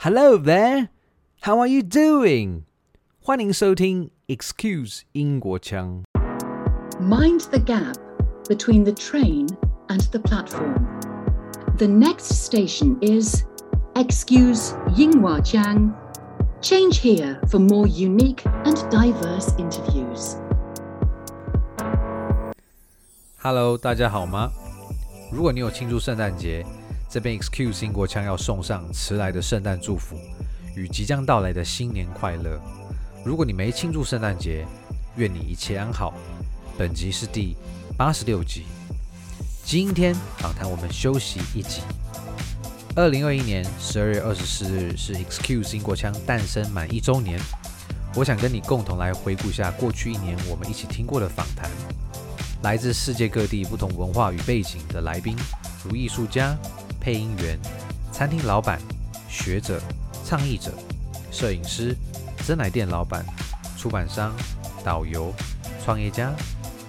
Hello there, how are you doing? 欢迎收听 Excuse 英国腔。 Mind the gap between the train and the platform. The next station is Excuse Yinghua Jiang. Change here for more unique and diverse interviews. Hello，大家好吗？如果你有庆祝圣诞节， 这边 Excuse 英国腔要送上迟来的圣诞祝福与即将到来的新年快乐。如果你没庆祝圣诞节，愿你一切安好。本集是第八十六集，今天访谈我们休息一集。二零二一年十二月二十四日是 Excuse 英国腔诞生满一周年，我想跟你共同来回顾一下过去一年我们一起听过的访谈。来自世界各地不同文化与背景的来宾，如艺术家、配音员、餐厅老板、学者、倡议者、摄影师、真奶店老板、出版商、导游、创业家、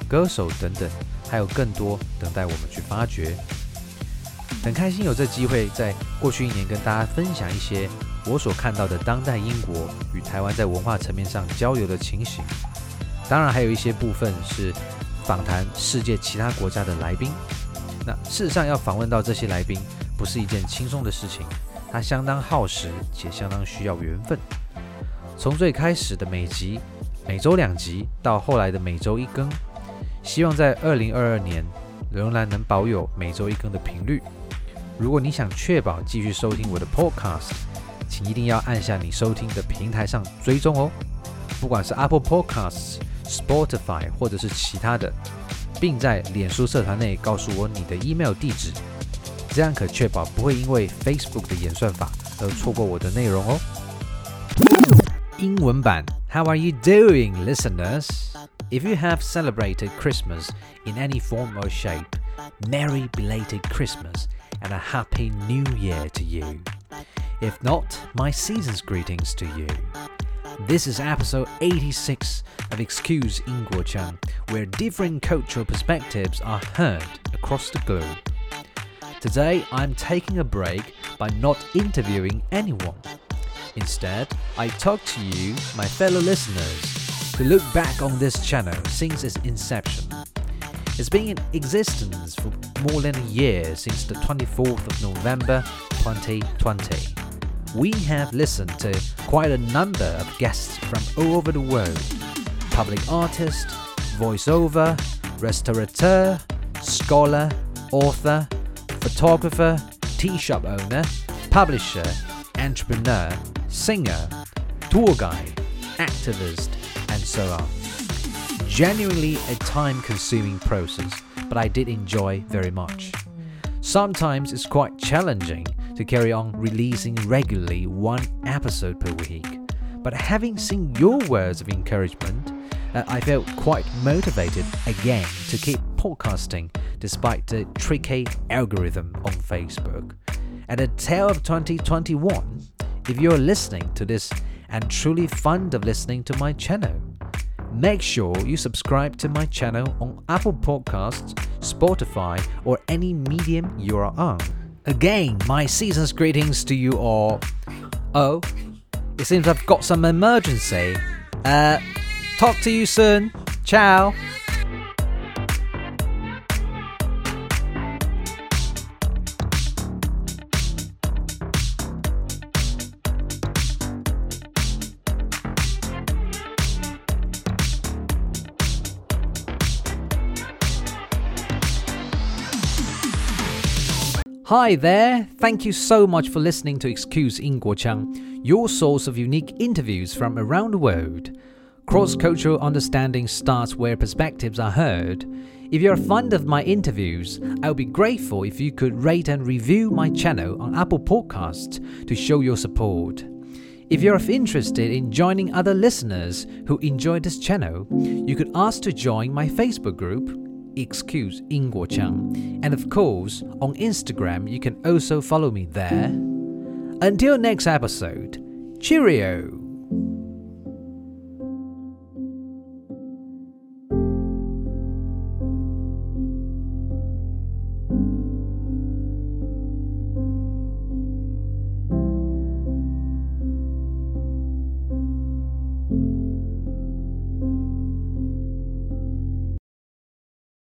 歌手等等，还有更多等待我们去发掘。很开心有这机会，在过去一年跟大家分享一些我所看到的当代英国与台湾在文化层面上交流的情形。当然，还有一些部分是。访谈世界其他国家的来宾。那事实上，要访问到这些来宾，不是一件轻松的事情，它相当耗时，且相当需要缘分。从最开始的每集每周两集，到后来的每周一更，希望在二零二二年仍然能保有每周一更的频率。如果你想确保继续收听我的 Podcast，请一定要按下你收听的平台上追踪哦，不管是 Apple Podcasts。Spotify 或者是其他的，并在脸书社团内告诉我你的 email 地址，这样可确保不会因为 Facebook 的演算法而错过我的内容哦。英文版 How are you doing, listeners? If you have celebrated Christmas in any form or shape, Merry belated Christmas and a Happy New Year to you. If not, my season's greetings to you. This is episode 86 of Excuse Ingguochang, where different cultural perspectives are heard across the globe. Today, I'm taking a break by not interviewing anyone. Instead, I talk to you, my fellow listeners, to look back on this channel since its inception. It's been in existence for more than a year since the 24th of November 2020 we have listened to quite a number of guests from all over the world public artist, voiceover, restaurateur, scholar, author, photographer, tea shop owner, publisher, entrepreneur, singer, tour guide, activist, and so on. Genuinely a time consuming process, but I did enjoy very much. Sometimes it's quite challenging to carry on releasing regularly one episode per week. But having seen your words of encouragement, uh, I felt quite motivated again to keep podcasting despite the tricky algorithm on Facebook. At the tail of 2021, if you're listening to this and truly fond of listening to my channel, make sure you subscribe to my channel on Apple Podcasts, Spotify, or any medium you are on. Again, my season's greetings to you all. Oh, it seems I've got some emergency. Uh, talk to you soon. Ciao. Hi there! Thank you so much for listening to Excuse Ingguochang, your source of unique interviews from around the world. Cross cultural understanding starts where perspectives are heard. If you're a fond of my interviews, I'll be grateful if you could rate and review my channel on Apple Podcasts to show your support. If you're interested in joining other listeners who enjoy this channel, you could ask to join my Facebook group excuse Ingguo Chang. And of course, on Instagram, you can also follow me there. Until next episode, cheerio!